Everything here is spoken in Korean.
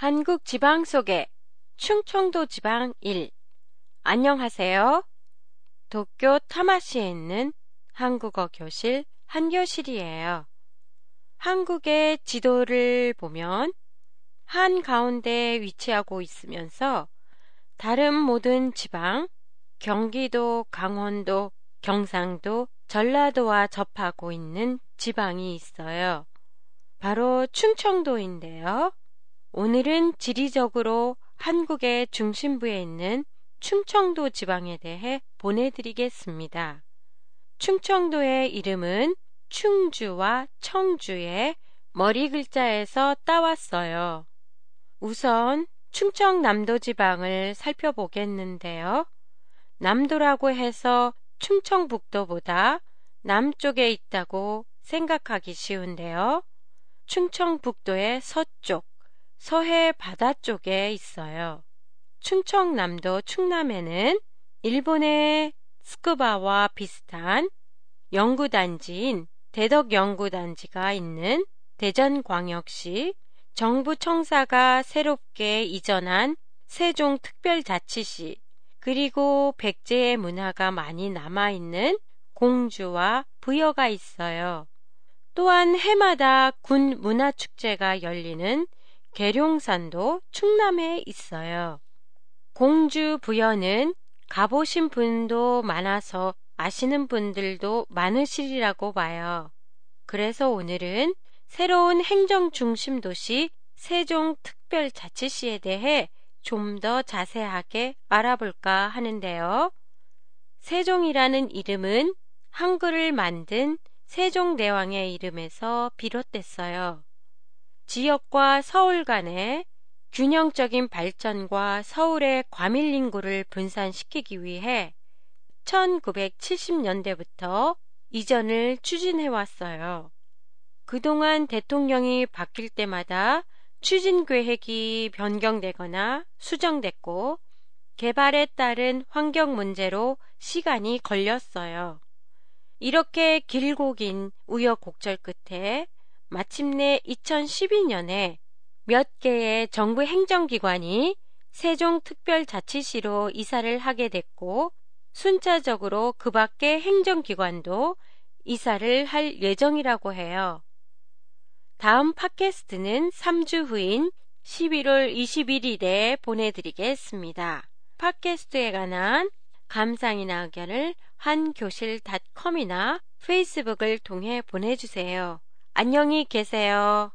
한국 지방 소개 충청도 지방 1 안녕하세요. 도쿄 타마시에 있는 한국어 교실 한교실이에요. 한국의 지도를 보면 한 가운데 위치하고 있으면서 다른 모든 지방, 경기도, 강원도, 경상도, 전라도와 접하고 있는 지방이 있어요. 바로 충청도인데요. 오늘은 지리적으로 한국의 중심부에 있는 충청도 지방에 대해 보내드리겠습니다. 충청도의 이름은 충주와 청주의 머리 글자에서 따왔어요. 우선 충청남도 지방을 살펴보겠는데요. 남도라고 해서 충청북도보다 남쪽에 있다고 생각하기 쉬운데요. 충청북도의 서쪽, 서해 바다 쪽에 있어요. 충청남도 충남에는 일본의 스쿠바와 비슷한 연구단지인 대덕연구단지가 있는 대전광역시 정부 청사가 새롭게 이전한 세종특별자치시 그리고 백제의 문화가 많이 남아있는 공주와 부여가 있어요. 또한 해마다 군 문화축제가 열리는 계룡산도 충남에 있어요. 공주 부여는 가보신 분도 많아서 아시는 분들도 많으시리라고 봐요. 그래서 오늘은 새로운 행정 중심 도시 세종특별자치시에 대해 좀 더 자세하게 알아볼까 하는데요. 세종이라는 이름은 한글을 만든 세종대왕의 이름에서 비롯됐어요. 지역과 서울 간의 균형적인 발전과 서울의 과밀 인구를 분산시키기 위해 1970년대부터 이전을 추진해 왔어요. 그동안 대통령이 바뀔 때마다 추진 계획이 변경되거나 수정됐고 개발에 따른 환경 문제로 시간이 걸렸어요. 이렇게 길고 긴 우여곡절 끝에 마침내 2012년에 몇 개의 정부 행정기관이 세종특별자치시로 이사를 하게 됐고 순차적으로 그 밖의 행정기관도 이사를 할 예정이라고 해요. 다음 팟캐스트는 3주 후인 11월 21일에 보내드리겠습니다. 팟캐스트에 관한 감상이나 의견을 한교실닷컴이나 페이스북을 통해 보내주세요. 안녕히 계세요.